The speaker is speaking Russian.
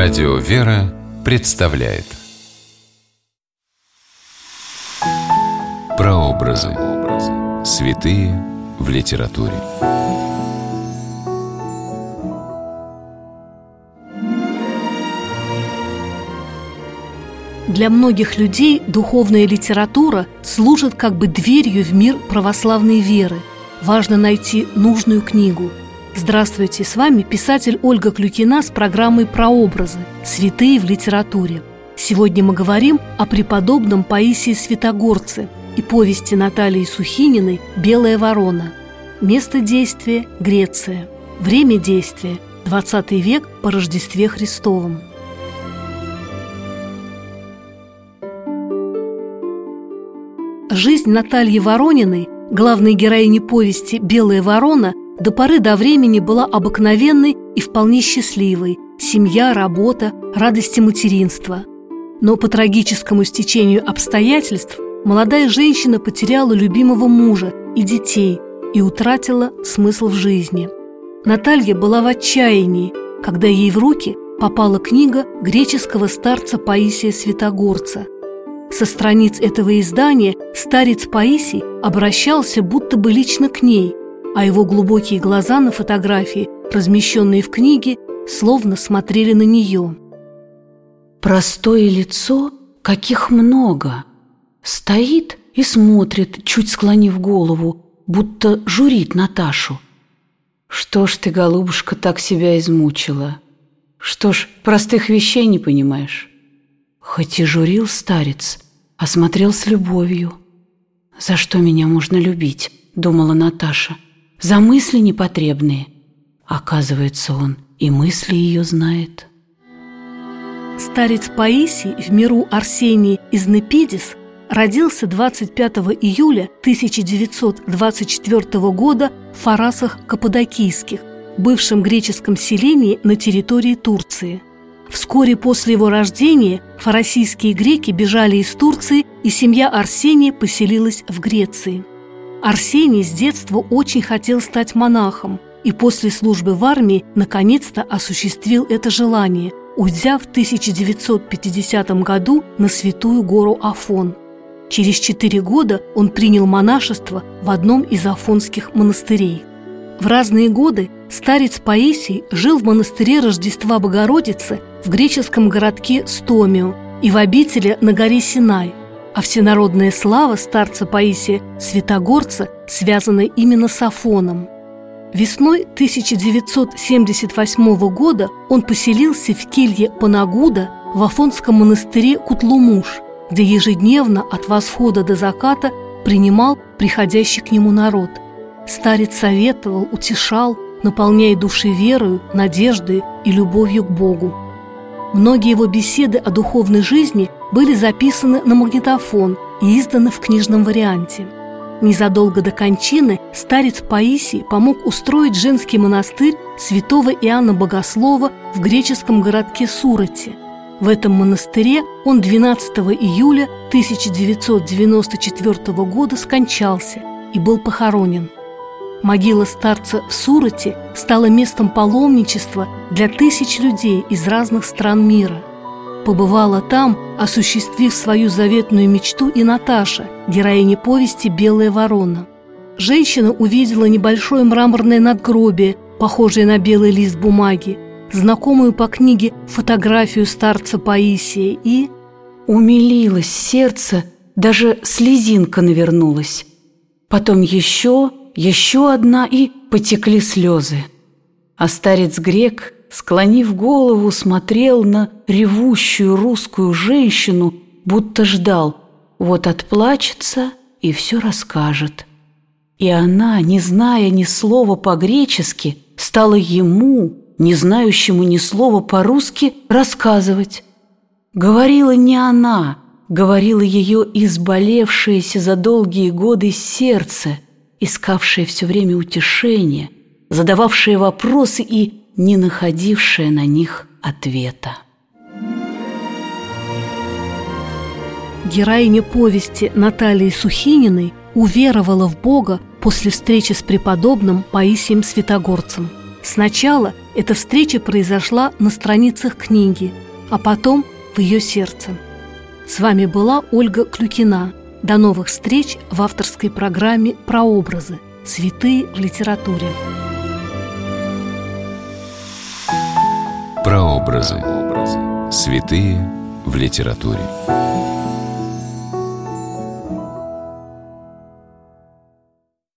Радио «Вера» представляет Прообразы. Святые в литературе. Для многих людей духовная литература служит как бы дверью в мир православной веры. Важно найти нужную книгу. Здравствуйте, с вами писатель Ольга Клюкина с программой «Прообразы. Святые в литературе». Сегодня мы говорим о преподобном Паисии Святогорце и повести Натальи Сухининой «Белая ворона». Место действия – Греция. Время действия – 20 век по Рождестве Христовом. Жизнь Натальи Ворониной, главной героини повести «Белая ворона», до поры до времени была обыкновенной и вполне счастливой. Семья, работа, радости материнства. Но по трагическому стечению обстоятельств молодая женщина потеряла любимого мужа и детей и утратила смысл в жизни. Наталья была в отчаянии, когда ей в руки попала книга греческого старца Паисия Святогорца – со страниц этого издания старец Паисий обращался будто бы лично к ней, а его глубокие глаза на фотографии, размещенные в книге, словно смотрели на нее. Простое лицо, каких много, стоит и смотрит, чуть склонив голову, будто журит Наташу. Что ж ты, голубушка, так себя измучила? Что ж, простых вещей не понимаешь? Хоть и журил старец, осмотрел с любовью. «За что меня можно любить?» – думала Наташа. «За мысли непотребные». Оказывается, он и мысли ее знает. Старец Паисий в миру Арсений из Непидис родился 25 июля 1924 года в Фарасах Каппадокийских, бывшем греческом селении на территории Турции – Вскоре после его рождения фаросийские греки бежали из Турции, и семья Арсения поселилась в Греции. Арсений с детства очень хотел стать монахом, и после службы в армии наконец-то осуществил это желание, уйдя в 1950 году на святую гору Афон. Через четыре года он принял монашество в одном из афонских монастырей. В разные годы старец Паисий жил в монастыре Рождества Богородицы в греческом городке Стомио и в обители на горе Синай, а всенародная слава старца Паисия Святогорца связана именно с Афоном. Весной 1978 года он поселился в келье Панагуда в Афонском монастыре Кутлумуш, где ежедневно от восхода до заката принимал приходящий к нему народ – Старец советовал, утешал, наполняя души верою, надеждой и любовью к Богу. Многие его беседы о духовной жизни были записаны на магнитофон и изданы в книжном варианте. Незадолго до кончины старец Паисий помог устроить женский монастырь святого Иоанна Богослова в греческом городке Сурате. В этом монастыре он 12 июля 1994 года скончался и был похоронен – Могила старца в Сурате стала местом паломничества для тысяч людей из разных стран мира. Побывала там, осуществив свою заветную мечту и Наташа, героиня повести «Белая ворона». Женщина увидела небольшое мраморное надгробие, похожее на белый лист бумаги, знакомую по книге фотографию старца Паисия и... Умилилось сердце, даже слезинка навернулась. Потом еще еще одна, и потекли слезы. А старец-грек, склонив голову, смотрел на ревущую русскую женщину, будто ждал, вот отплачется и все расскажет. И она, не зная ни слова по-гречески, стала ему, не знающему ни слова по-русски, рассказывать. Говорила не она, говорила ее изболевшееся за долгие годы сердце – искавшая все время утешения, задававшая вопросы и не находившая на них ответа. Героиня повести Натальи Сухининой уверовала в Бога после встречи с преподобным Паисием Святогорцем. Сначала Эта встреча произошла на страницах книги, а потом в ее сердце. С вами была Ольга Клюкина. До новых встреч в авторской программе «Прообразы. Святые в литературе». Прообразы. Святые в литературе.